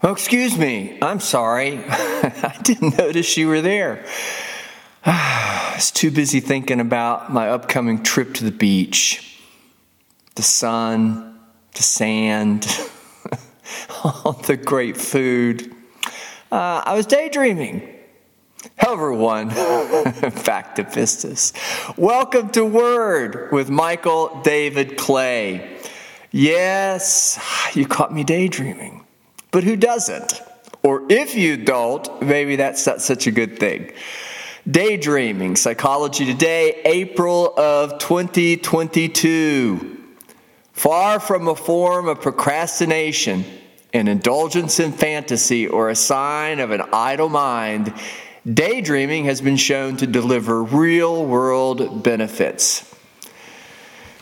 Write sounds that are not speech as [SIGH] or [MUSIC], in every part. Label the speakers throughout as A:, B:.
A: Oh, excuse me. I'm sorry. [LAUGHS] I didn't notice you were there. [SIGHS] I was too busy thinking about my upcoming trip to the beach. The sun, the sand, [LAUGHS] all the great food. Uh, I was daydreaming. Hello, everyone. Back [LAUGHS] to Pistis. Welcome to Word with Michael David Clay. Yes, [SIGHS] you caught me daydreaming. But who doesn't? Or if you don't, maybe that's not such a good thing. Daydreaming, Psychology Today, April of 2022. Far from a form of procrastination, an indulgence in fantasy, or a sign of an idle mind, daydreaming has been shown to deliver real world benefits.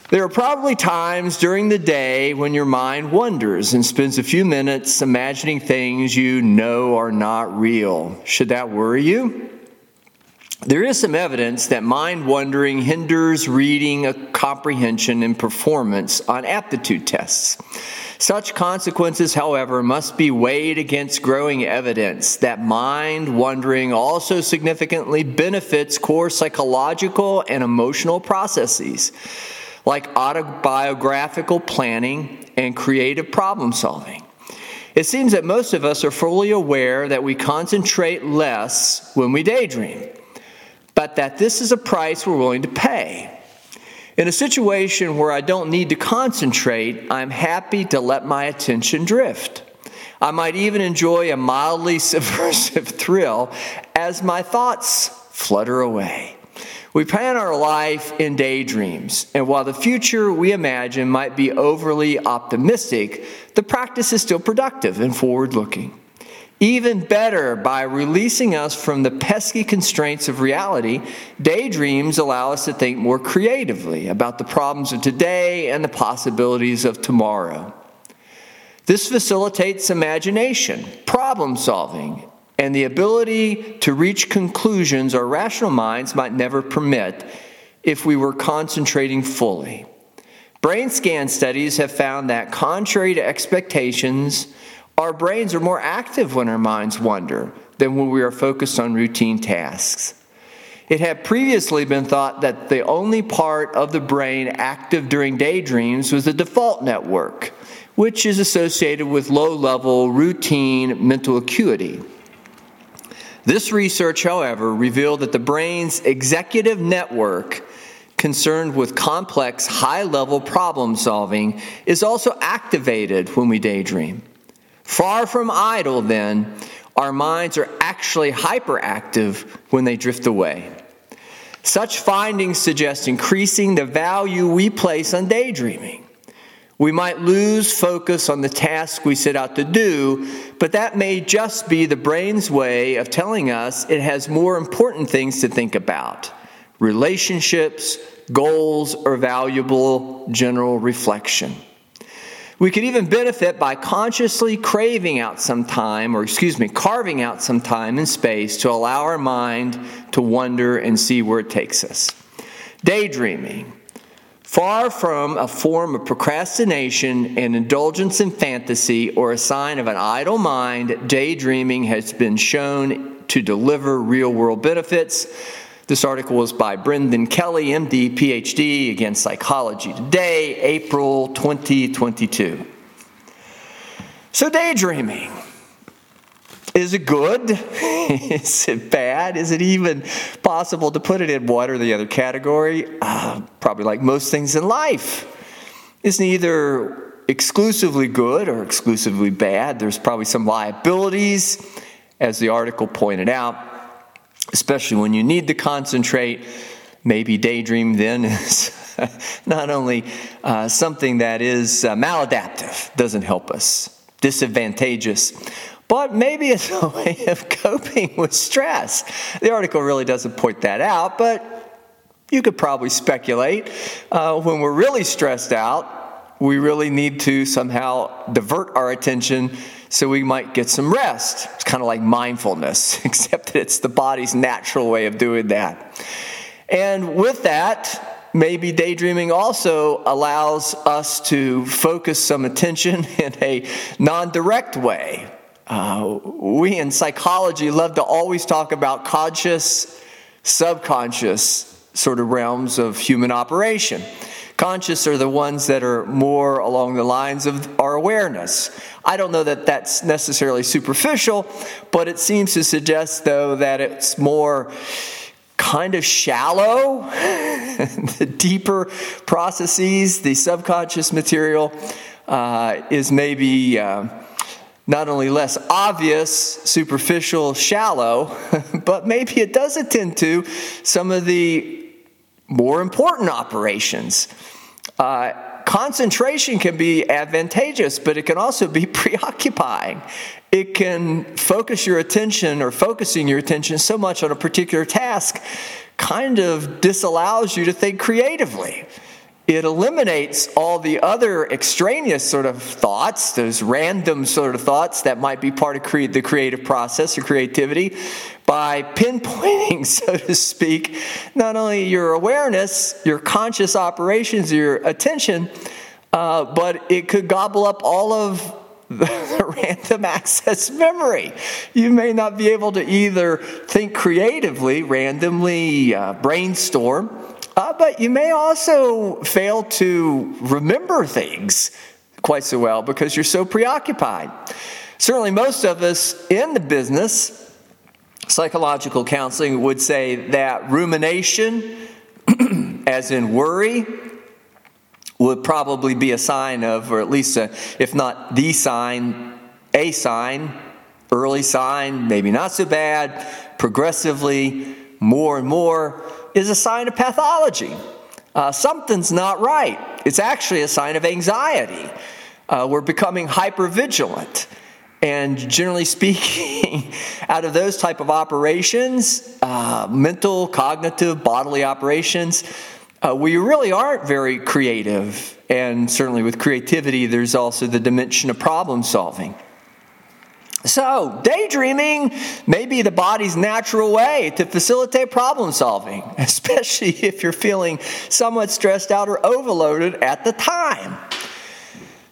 A: There are probably times during the day when your mind wanders and spends a few minutes imagining things you know are not real. Should that worry you? There is some evidence that mind wandering hinders reading, uh, comprehension, and performance on aptitude tests. Such consequences, however, must be weighed against growing evidence that mind wandering also significantly benefits core psychological and emotional processes like autobiographical planning and creative problem solving. It seems that most of us are fully aware that we concentrate less when we daydream, but that this is a price we're willing to pay. In a situation where I don't need to concentrate, I'm happy to let my attention drift. I might even enjoy a mildly [LAUGHS] subversive thrill as my thoughts flutter away. We plan our life in daydreams, and while the future we imagine might be overly optimistic, the practice is still productive and forward looking. Even better, by releasing us from the pesky constraints of reality, daydreams allow us to think more creatively about the problems of today and the possibilities of tomorrow. This facilitates imagination, problem solving, and the ability to reach conclusions our rational minds might never permit if we were concentrating fully. Brain scan studies have found that, contrary to expectations, our brains are more active when our minds wander than when we are focused on routine tasks. It had previously been thought that the only part of the brain active during daydreams was the default network, which is associated with low level routine mental acuity. This research, however, revealed that the brain's executive network, concerned with complex, high level problem solving, is also activated when we daydream. Far from idle, then, our minds are actually hyperactive when they drift away. Such findings suggest increasing the value we place on daydreaming. We might lose focus on the task we set out to do, but that may just be the brain's way of telling us it has more important things to think about relationships, goals, or valuable general reflection. We could even benefit by consciously craving out some time, or excuse me, carving out some time and space to allow our mind to wonder and see where it takes us. Daydreaming Far from a form of procrastination and indulgence in fantasy or a sign of an idle mind, daydreaming has been shown to deliver real world benefits. This article was by Brendan Kelly, MD, PhD, again, Psychology Today, April 2022. So, daydreaming. Is it good? [LAUGHS] Is it bad? Is it even possible to put it in one or the other category? Uh, probably like most things in life. It's neither exclusively good or exclusively bad. There's probably some liabilities, as the article pointed out, especially when you need to concentrate. Maybe daydream then is [LAUGHS] not only uh, something that is uh, maladaptive, doesn't help us, disadvantageous, but maybe it's a [LAUGHS] way of coping with stress. The article really doesn't point that out, but you could probably speculate. Uh, when we're really stressed out, we really need to somehow divert our attention so we might get some rest. It's kind of like mindfulness, [LAUGHS] except that it's the body's natural way of doing that. And with that, maybe daydreaming also allows us to focus some attention [LAUGHS] in a non direct way Uh, we in psychology love to always talk about conscious, subconscious sort of realms of human operation. Conscious are the ones that are more along the lines of our awareness. I don't know that that's necessarily superficial, but it seems to suggest, though, that it's more kind of shallow. [LAUGHS] the deeper processes, the subconscious material, uh, is maybe. Uh, not only less obvious, superficial, shallow, [LAUGHS] but maybe it does attend to some of the more important operations. Uh, concentration can be advantageous, but it can also be [LAUGHS] preoccupying. It can focus your attention or focusing your attention so much on a particular task kind of disallows you to think creatively it eliminates all the other extraneous sort of thoughts, those random sort of thoughts that might be part of cre- the creative process or creativity, by pinpointing, [LAUGHS] so to speak, not only your awareness, your conscious operations, your attention, uh, but it could gobble up all of [LAUGHS] the random access memory. You may not be able to either think creatively, randomly uh, brainstorm, uh, but you may also fail to remember things quite so well because you're so preoccupied. Certainly, most of us in the business, psychological counseling would say that rumination, [CLEARS THROAT] as in worry, would probably be a sign of, or at least, a, if not the sign, a sign, early sign, maybe not so bad, progressively, more and more is a sign of pathology. Uh, something's not right. It's actually a sign of anxiety. Uh, we're becoming hypervigilant. And generally [LAUGHS] speaking, out of those type of operations, uh, mental, cognitive, bodily operations, uh, we really aren't very creative. And certainly with creativity, there's also the dimension of problem solving. So, daydreaming may be the body's natural way to facilitate problem solving, [LAUGHS] especially if you're feeling somewhat stressed out or overloaded at the time.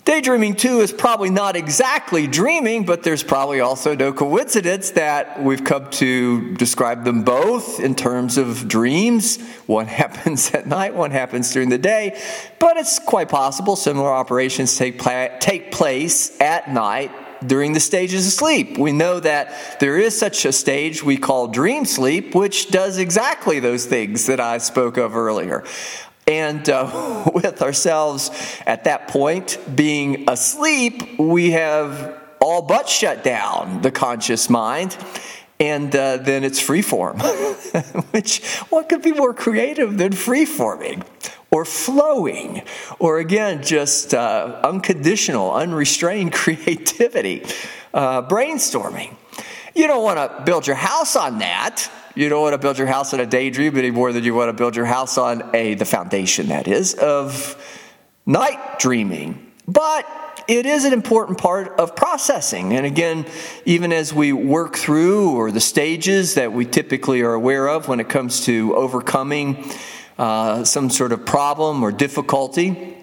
A: Daydreaming, too, is probably not exactly dreaming, but there's probably also no coincidence that we've come to describe them both in terms of dreams. One [LAUGHS] happens at night, one happens during the day, but it's quite possible similar operations take, take place at night during the stages of sleep. We know that there is such a stage we call dream sleep, which does exactly those things that I spoke of earlier. And uh, [LAUGHS] with ourselves at that point being asleep, we have all but shut down the conscious mind. And uh, then it's free form, [LAUGHS] which what could be more creative than free forming? Or flowing, or again, just uh, unconditional, unrestrained [LAUGHS] creativity, uh, brainstorming. You don't want to build your house on that. You don't want to build your house on a daydream any more than you want to build your house on a the foundation that is of night dreaming. But it is an important part of processing. And again, even as we work through or the stages that we typically are aware of when it comes to overcoming uh, some sort of problem or difficulty,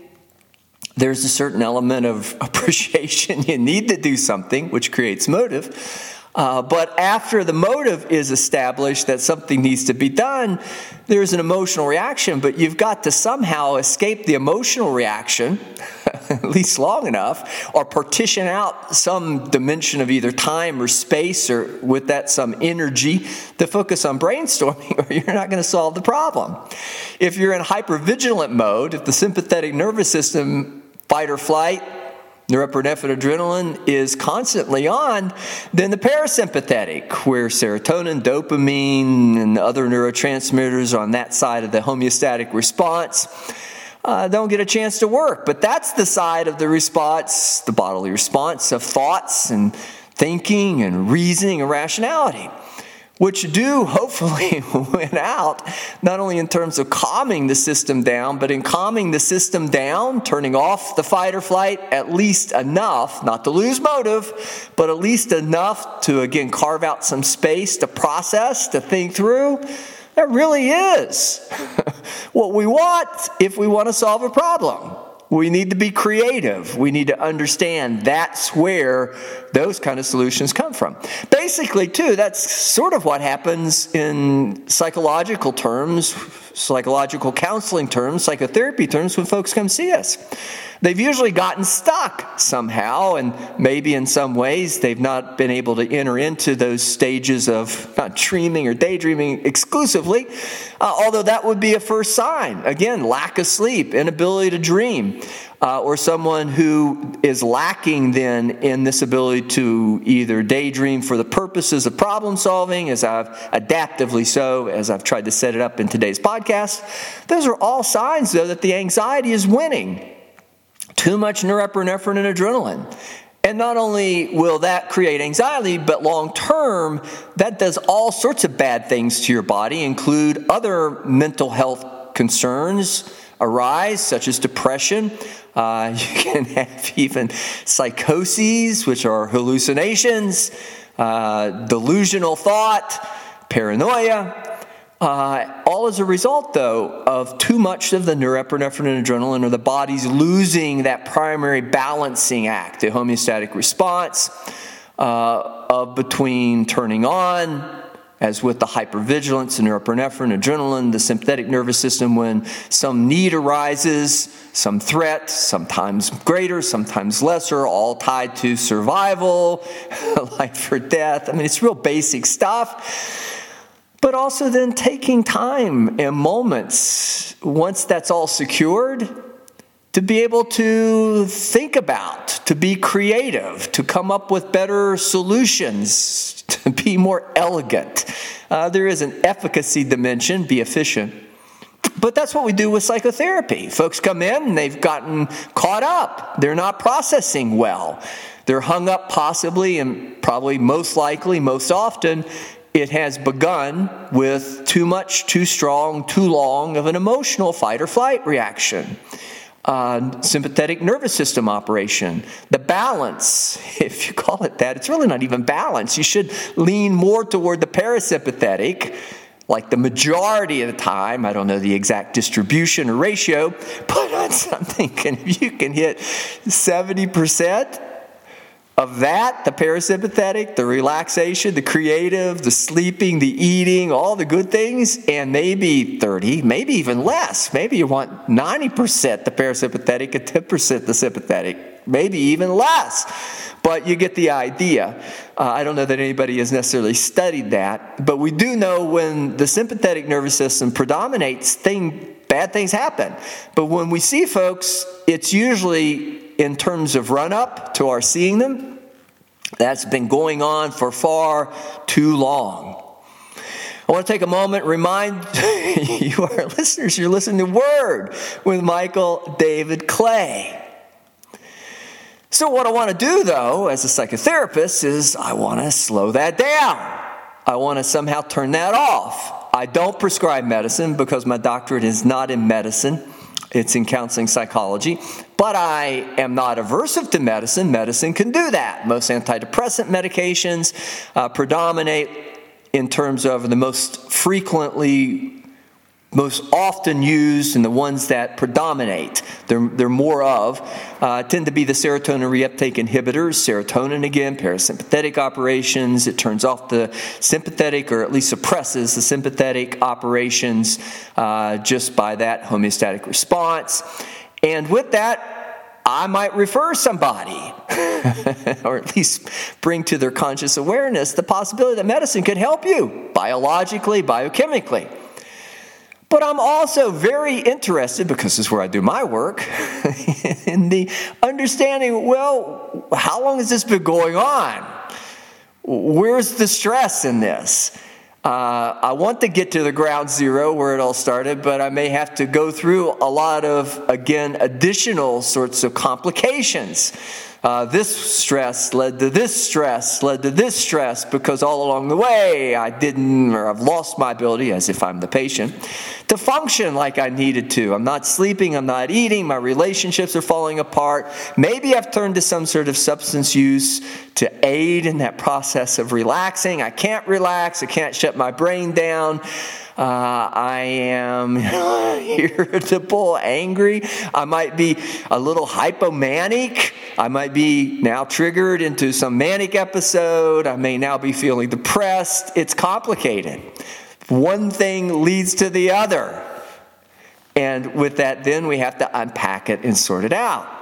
A: there's a certain element of [LAUGHS] appreciation. you need to do something, which creates motive. Uh, but after the motive is established that something needs to be done, there's an emotional reaction, but you've got to somehow escape the emotional reaction, [LAUGHS] at least long enough, or partition out some dimension of either time or space, or with that, some energy to focus on brainstorming, [LAUGHS] or you're not going to solve the problem. If you're in hypervigilant mode, if the sympathetic nervous system, fight or flight, norepinephrine adrenaline is constantly on, then the parasympathetic, where serotonin, dopamine, and other neurotransmitters on that side of the homeostatic response uh, don't get a chance to work. But that's the side of the response, the bodily response of thoughts and thinking and reasoning and rationality which do hopefully [LAUGHS] win out, not only in terms of calming the system down, but in calming the system down, turning off the fight or flight at least enough, not to lose motive, but at least enough to again carve out some space to process, to think through. That really is [LAUGHS] what we want if we want to solve a problem. We need to be creative. We need to understand that's where those kind of solutions come from. Basically, too, that's sort of what happens in psychological terms, psychological counseling terms, psychotherapy terms when folks come see us. They've usually gotten stuck somehow, and maybe in some ways they've not been able to enter into those stages of not dreaming or daydreaming exclusively, uh, although that would be a first sign. Again, lack of sleep, inability to dream. Uh, or someone who is lacking then in this ability to either daydream for the purposes of problem solving, as I've adaptively so, as I've tried to set it up in today's podcast. Those are all signs, though, that the anxiety is winning. Too much norepinephrine and adrenaline. And not only will that create anxiety, but long term, that does all sorts of bad things to your body, include other mental health concerns arise, such as depression. Uh, [LAUGHS] you can have even psychoses, which are hallucinations, uh, delusional thought, paranoia, uh, all as a result, though, of too much of the norepinephrine and adrenaline, or the body's losing that primary balancing act, the homeostatic response uh, of between turning on, as with the hypervigilance, the norepinephrine, adrenaline, the sympathetic nervous system, when some need arises, some threat, sometimes greater, sometimes lesser, all tied to survival, [LAUGHS] life or death. I mean, it's real basic stuff but also then taking time and moments once that's all secured to be able to think about, to be creative, to come up with better solutions, [LAUGHS] to be more elegant. Uh, there is an efficacy dimension, be efficient. But that's what we do with psychotherapy. Folks come in and they've gotten caught up. They're not processing well. They're hung up possibly and probably most likely, most often, it has begun with too much, too strong, too long of an emotional fight or flight reaction. Uh, sympathetic nervous system operation. The balance, [LAUGHS] if you call it that, it's really not even balance. You should lean more toward the parasympathetic, like the majority of the time. I don't know the exact distribution or ratio, [LAUGHS] but on something, if you can hit 70%, of that, the parasympathetic, the relaxation, the creative, the sleeping, the eating, all the good things, and maybe 30, maybe even less. Maybe you want 90% the parasympathetic and 10% the sympathetic, maybe even less. But you get the idea. Uh, I don't know that anybody has necessarily studied that, but we do know when the sympathetic nervous system predominates, thing, bad things happen. But when we see folks, it's usually in terms of run up to our seeing them that's been going on for far too long. I want to take a moment remind [LAUGHS] you, our listeners, you're listening to Word with Michael David Clay. So, what I want to do, though, as a psychotherapist, is I want to slow that down. I want to somehow turn that off. I don't prescribe medicine because my doctorate is not in medicine. It's in counseling psychology. But I am not aversive to medicine. Medicine can do that. Most antidepressant medications uh, predominate in terms of the most frequently most often used and the ones that predominate, they're, they're more of, uh, tend to be the serotonin reuptake inhibitors. Serotonin, again, parasympathetic operations. It turns off the sympathetic or at least suppresses the sympathetic operations uh, just by that homeostatic response. And with that, I might refer somebody, [LAUGHS] or at least bring to their conscious awareness the possibility that medicine could help you biologically, biochemically. But I'm also very interested, because this is where I do my work, [LAUGHS] in the understanding well, how long has this been going on? Where's the stress in this? Uh, I want to get to the ground zero where it all started, but I may have to go through a lot of, again, additional sorts of complications uh, this stress led to this stress, led to this stress, because all along the way I didn't, or I've lost my ability, as if I'm the patient, to function like I needed to. I'm not sleeping, I'm not eating, my relationships are falling apart. Maybe I've turned to some sort of substance use to aid in that process of relaxing. I can't relax, I can't shut my brain down. Uh, I am [LAUGHS] irritable, angry. I might be a little hypomanic. I might be now triggered into some manic episode. I may now be feeling depressed. It's complicated. One thing leads to the other. And with that, then we have to unpack it and sort it out.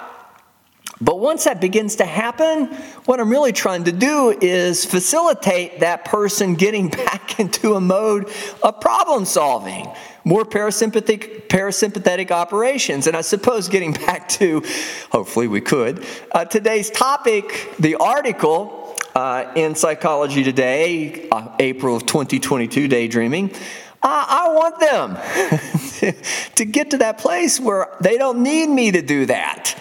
A: But once that begins to happen, what I'm really trying to do is facilitate that person getting [LAUGHS] back into a mode of problem solving, more parasympathetic, parasympathetic operations. And I suppose getting [LAUGHS] back to, hopefully we could, uh, today's topic, the article uh, in Psychology Today, uh, April of 2022, Daydreaming. I want them [LAUGHS] to get to that place where they don't need me to do that.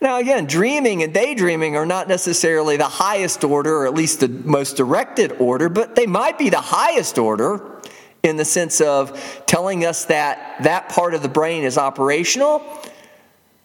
A: Now, again, dreaming and daydreaming are not necessarily the highest order, or at least the most directed order, but they might be the highest order in the sense of telling us that that part of the brain is operational.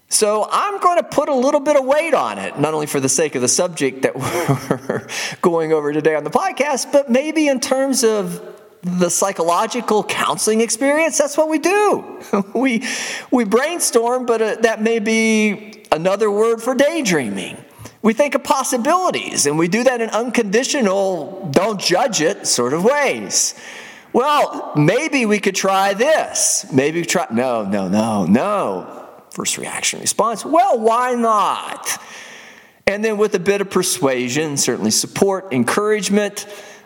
A: So I'm going to put a little bit of weight on it, not only for the sake of the subject that [LAUGHS] we're going over today on the podcast, but maybe in terms of the psychological counseling experience. That's what we do. [LAUGHS] we, we brainstorm, but uh, that may be another word for daydreaming. We think of possibilities, and we do that in unconditional, don't judge it sort of ways. Well, maybe we could try this. Maybe we try. No, no, no, no. First reaction response. Well, why not? And then with a bit of persuasion, certainly support, encouragement,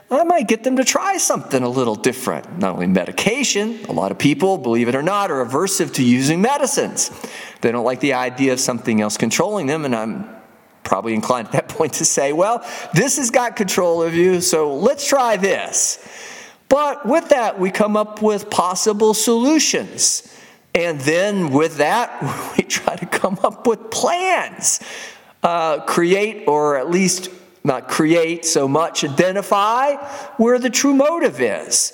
A: I might get them to try something a little different. Not only medication, a lot of people, believe it or not, are aversive to using medicines. They don't like the idea of something else controlling them, and I'm probably inclined at that [LAUGHS] point to say, well, this has got control of you, so let's try this. But with that, we come up with possible solutions. And then with that, [LAUGHS] we try to come up with plans, uh, create or at least not create so much, identify where the true motive is.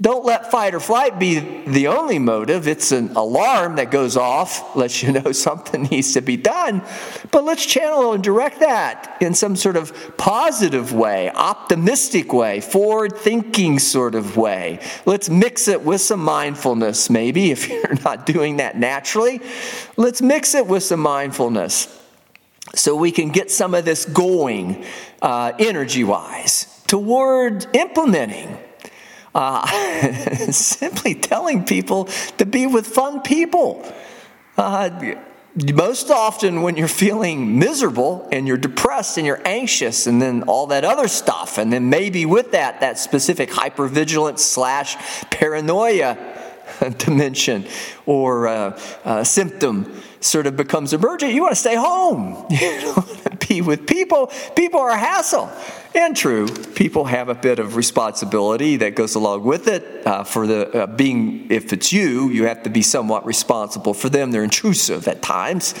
A: Don't let fight or flight be the only motive. It's an alarm that goes off, lets you know [LAUGHS] something needs to be done. But let's channel and direct that in some sort of positive way, optimistic way, forward thinking sort of way. Let's mix it with some mindfulness, maybe, [LAUGHS] if you're not doing that naturally. Let's mix it with some mindfulness so we can get some of this going uh, energy wise toward implementing. Uh, [LAUGHS] simply telling people to be with fun people. Uh, most often, when you're feeling miserable and you're depressed and you're anxious, and then all that other stuff, and then maybe with that, that specific hypervigilance slash paranoia [LAUGHS] dimension or uh, uh, symptom sort of becomes emergent, you want to stay home. [LAUGHS] You don't want to be with people. People are a hassle. And true, people have a bit of responsibility that goes along with it. Uh, for the uh, being, if it's you, you have to be somewhat responsible for them. They're intrusive at times,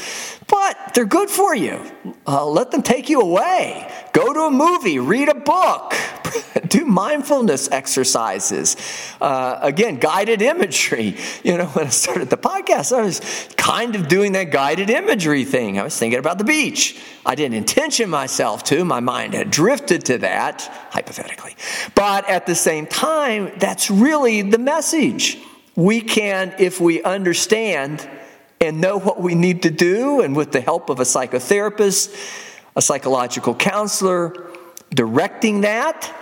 A: but they're good for you. Let them take you away. Go to a movie, read a book, do mindfulness exercises. Uh, again, guided imagery. You know, when I started the podcast, I was kind of doing that guided imagery thing. I was thinking about the beach. I didn't intention myself to, my mind had drifted to that, hypothetically. But at the same time, that's really the message. We can, if we understand and know what we need to do, and with the help of a psychotherapist, a psychological counselor, directing that,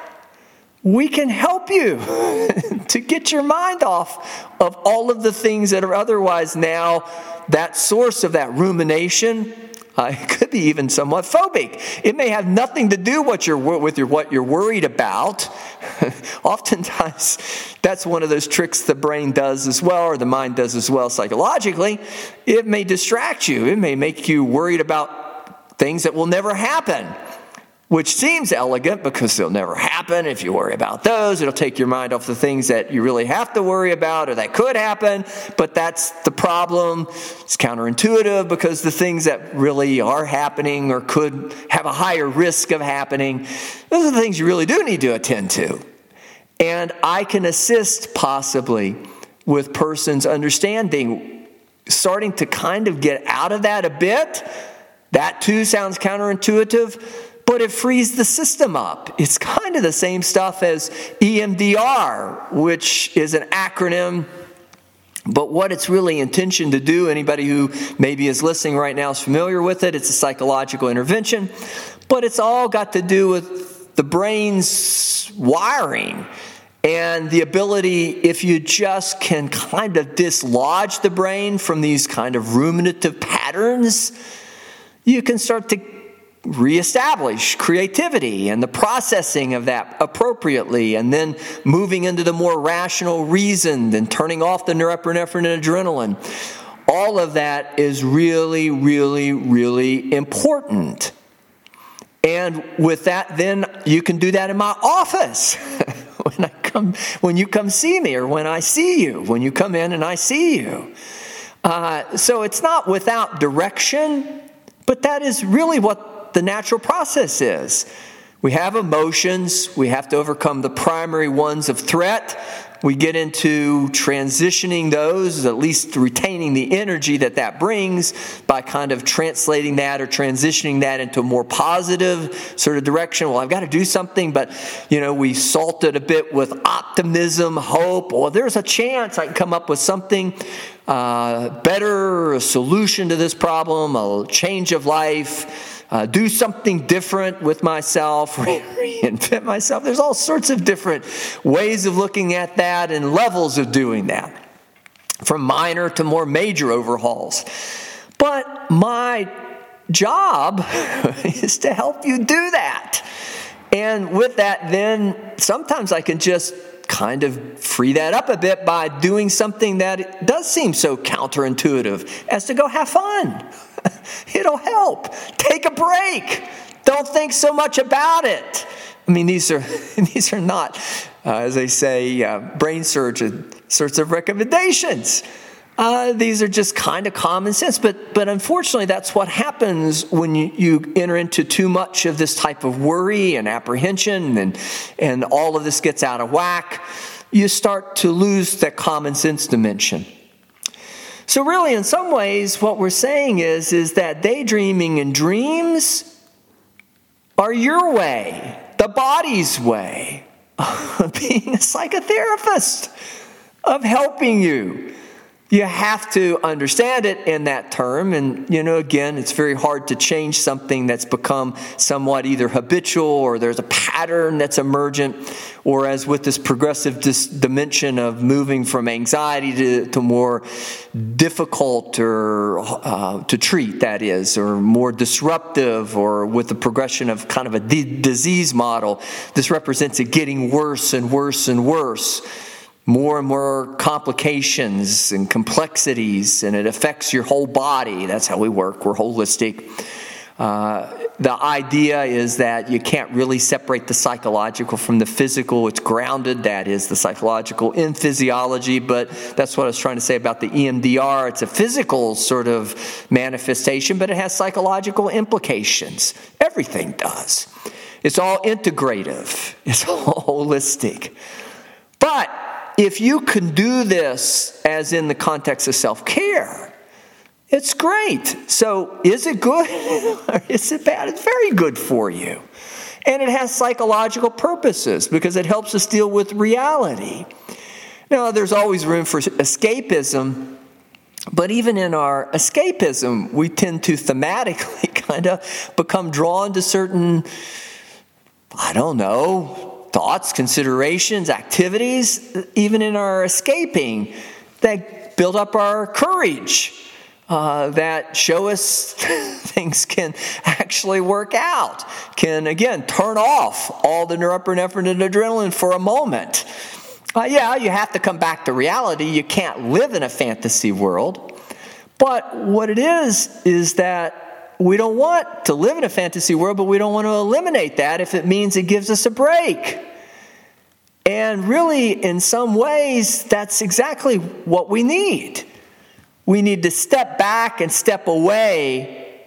A: we can help you [LAUGHS] to get your mind off of all of the things that are otherwise now that source of that rumination. Uh, it could be even somewhat phobic. It may have nothing to do what you're, with your, what you're worried about. [LAUGHS] Oftentimes, that's one of those tricks the brain does as well, or the mind does as well psychologically. It may distract you. It may make you worried about things that will never happen which seems elegant because they'll never happen. If you worry about those, it'll take your mind off the things that you really have to worry about or that could happen. But that's the problem. It's counterintuitive because the things that really are happening or could have a higher risk of happening, those are the things you really do need to attend to. And I can assist possibly with persons understanding, starting to kind of get out of that a bit. That too sounds counterintuitive but it frees the system up. It's kind of the same stuff as EMDR, which is an acronym. But what it's really intentioned to do, anybody who maybe is listening right now is familiar with it, it's a psychological intervention, but it's all got to do with the brain's wiring and the ability, if you just can kind of dislodge the brain from these kind of ruminative patterns, you can start to reestablish creativity and the processing of that appropriately, and then moving into the more rational reasoned and turning off the norepinephrine and adrenaline. All of that is really, really, really important. And with that, then you can do that in my office. [LAUGHS] when I come, when you come see me, or when I see you, when you come in and I see you. Uh, so it's not without direction, but that is really what the natural process is. We have emotions, we have to overcome the primary ones of threat, we get into transitioning those, at least retaining the energy that that brings by kind of translating that or transitioning that into a more positive sort of direction. Well, I've got to do something, but you know, we salt it a bit with optimism, hope. Well, there's a chance I can come up with something uh, better, a solution to this problem, a change of life uh, do something different with myself, [LAUGHS] reinvent myself. There's all sorts of different ways of looking at that and levels of doing that, from minor to more major overhauls. But my job [LAUGHS] is to help you do that. And with that, then sometimes I can just kind of free that up a bit by doing something that does seem so counterintuitive as to go have fun. [LAUGHS] It'll help. Take a break. Don't think so much about it. I mean, these are [LAUGHS] these are not, uh, as they say, uh, brain surgeon sorts of recommendations. Uh, these are just kind of common sense, but but unfortunately, that's what happens when you, you enter into too much of this type of worry and apprehension, and and all of this gets out of whack. You start to lose that common sense dimension. So, really, in some ways, what we're saying is, is that daydreaming and dreams are your way, the body's way [LAUGHS] of being a psychotherapist, of helping you you have to understand it in that term. And, you know, again, it's very hard to change something that's become somewhat either habitual or there's a pattern that's emergent, or as with this progressive dis- dimension of moving from anxiety to, to more difficult or uh, to treat, that is, or more disruptive, or with the progression of kind of a d- disease model. This represents it getting worse and worse and worse more and more complications and complexities, and it affects your whole body. That's how we work, we're holistic. Uh, the idea is that you can't really separate the psychological from the physical. It's grounded, that is, the psychological in physiology, but that's what I was trying to say about the EMDR. It's a physical sort of manifestation, but it has psychological implications. Everything does. It's all integrative, it's all [LAUGHS] holistic. But if you can do this as in the context of self care, it's great. So, is it good or [LAUGHS] is it bad? It's very good for you. And it has psychological purposes because it helps us deal with reality. Now, there's always room for escapism, but even in our escapism, we tend to thematically [LAUGHS] kind of become drawn to certain, I don't know, thoughts, considerations, activities, even in our escaping, that build up our courage, uh, that show us [LAUGHS] things can actually work out, can again turn off all the norepinephrine and adrenaline for a moment. Uh, yeah, you have to come back to reality. You can't live in a fantasy world. But what it is, is that we don't want to live in a fantasy world, but we don't want to eliminate that if it means it gives us a break. And really, in some ways, that's exactly what we need. We need to step back and step away,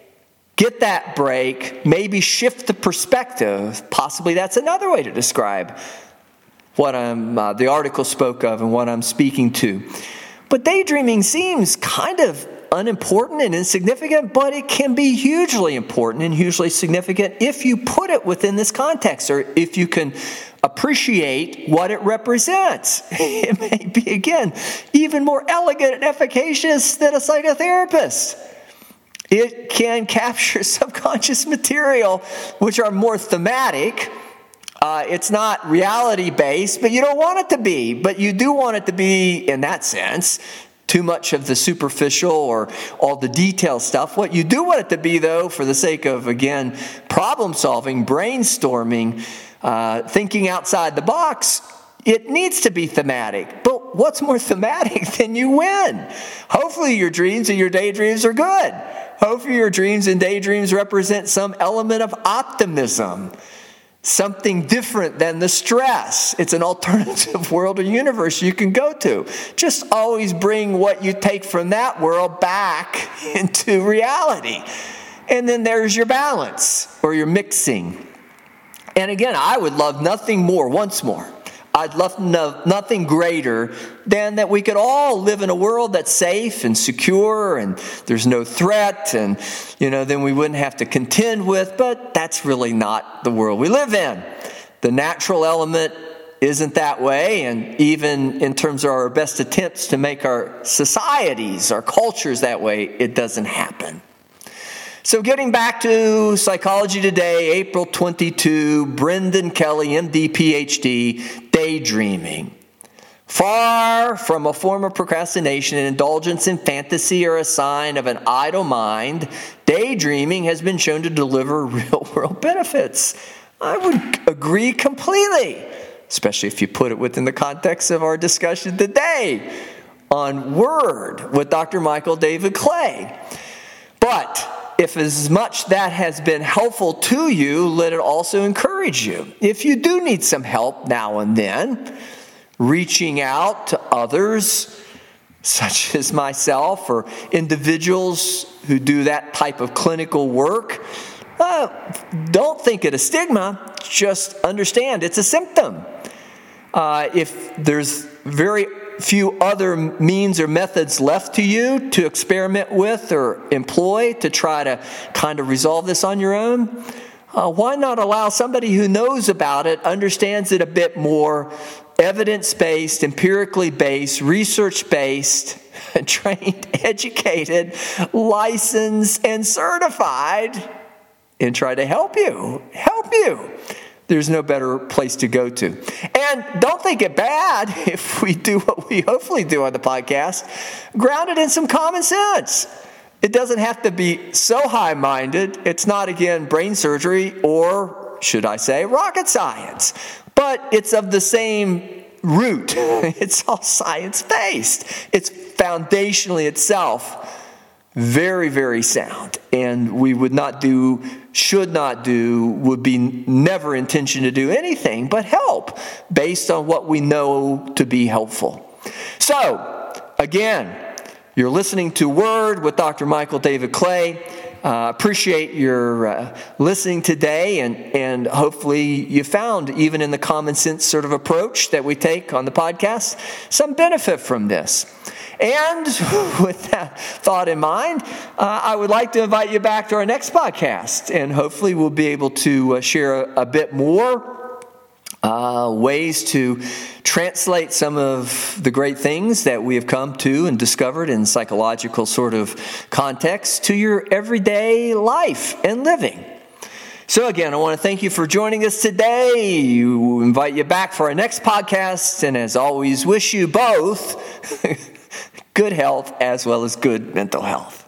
A: get that break, maybe shift the perspective. Possibly that's another way to describe what I'm, uh, the article spoke of and what I'm speaking to. But daydreaming seems kind of unimportant and insignificant, but it can be hugely important and hugely significant if you put it within this context or if you can appreciate what it represents. [LAUGHS] It may be, again, even more elegant and efficacious than a psychotherapist. It can capture [LAUGHS] subconscious material, which are more thematic. Uh, it's not reality based, but you don't want it to be. But you do want it to be, in that sense, too much of the superficial or all the detail stuff. What you do want it to be, though, for the sake of, again, problem solving, brainstorming, uh, thinking outside the box, it needs to be thematic. But what's more [LAUGHS] thematic than you win? Hopefully, your dreams and your daydreams are good. Hopefully, your dreams and daydreams represent some element of optimism something different than the stress. It's an alternative [LAUGHS] world or universe you can go to. Just always bring what you take from that world back [LAUGHS] into reality. And then there's your balance or your mixing. And again, I would love nothing more, once more, I'd love no, nothing greater than that we could all live in a world that's safe and secure and there's no threat and, you know, then we wouldn't have to contend with, but that's really not the world we live in. The natural element isn't that way, and even in terms of our best attempts to make our societies, our cultures that way, it doesn't happen. So, getting back to Psychology Today, April 22, Brendan Kelly, MD, PhD, daydreaming. Far from a form of procrastination and indulgence in fantasy or a sign of an idle mind, daydreaming has been shown to deliver [LAUGHS] real world benefits. I would agree completely, especially if you put it within the context of our discussion today on Word with Dr. Michael David Clay. But if as much that has been helpful to you, let it also encourage you. If you do need some help now and then, reaching out to others, such [LAUGHS] as myself or individuals who do that type of clinical work, uh, don't think it a stigma, just understand it's a symptom. Uh, if there's very few other means or methods left to you to experiment with or employ to try to kind of resolve this on your own, uh, why not allow somebody who knows about it, understands it a bit more, evidence based, empirically based, research based, [LAUGHS] trained, educated, licensed, and certified, and try to help you? Help you there's no better place to go to. And don't think it bad [LAUGHS] if we do what we hopefully do on the podcast, grounded in some common sense. It doesn't have to be so high minded. It's not, again, brain surgery or, should I say, rocket science. But it's of the same root. [LAUGHS] It's all science based, it's foundationally itself very, very sound. And we would not do, should not do, would be never intention to do anything but help based on what we know to be helpful. So, again, you're listening to Word with Dr. Michael David Clay. Uh, appreciate your uh, listening today, and, and hopefully, you found, even in the common sense sort of approach that we take on the podcast, some benefit from this. And [LAUGHS] with that thought in mind, uh, I would like to invite you back to our next podcast, and hopefully, we'll be able to uh, share a, a, bit more. Uh, ways to translate some of the great things that we have come to and discovered in psychological sort of context to your everyday life and living. So, again, I want to thank you for joining us today. We invite you back for our next podcast, and as always, wish you both [LAUGHS] good health as well as good mental health.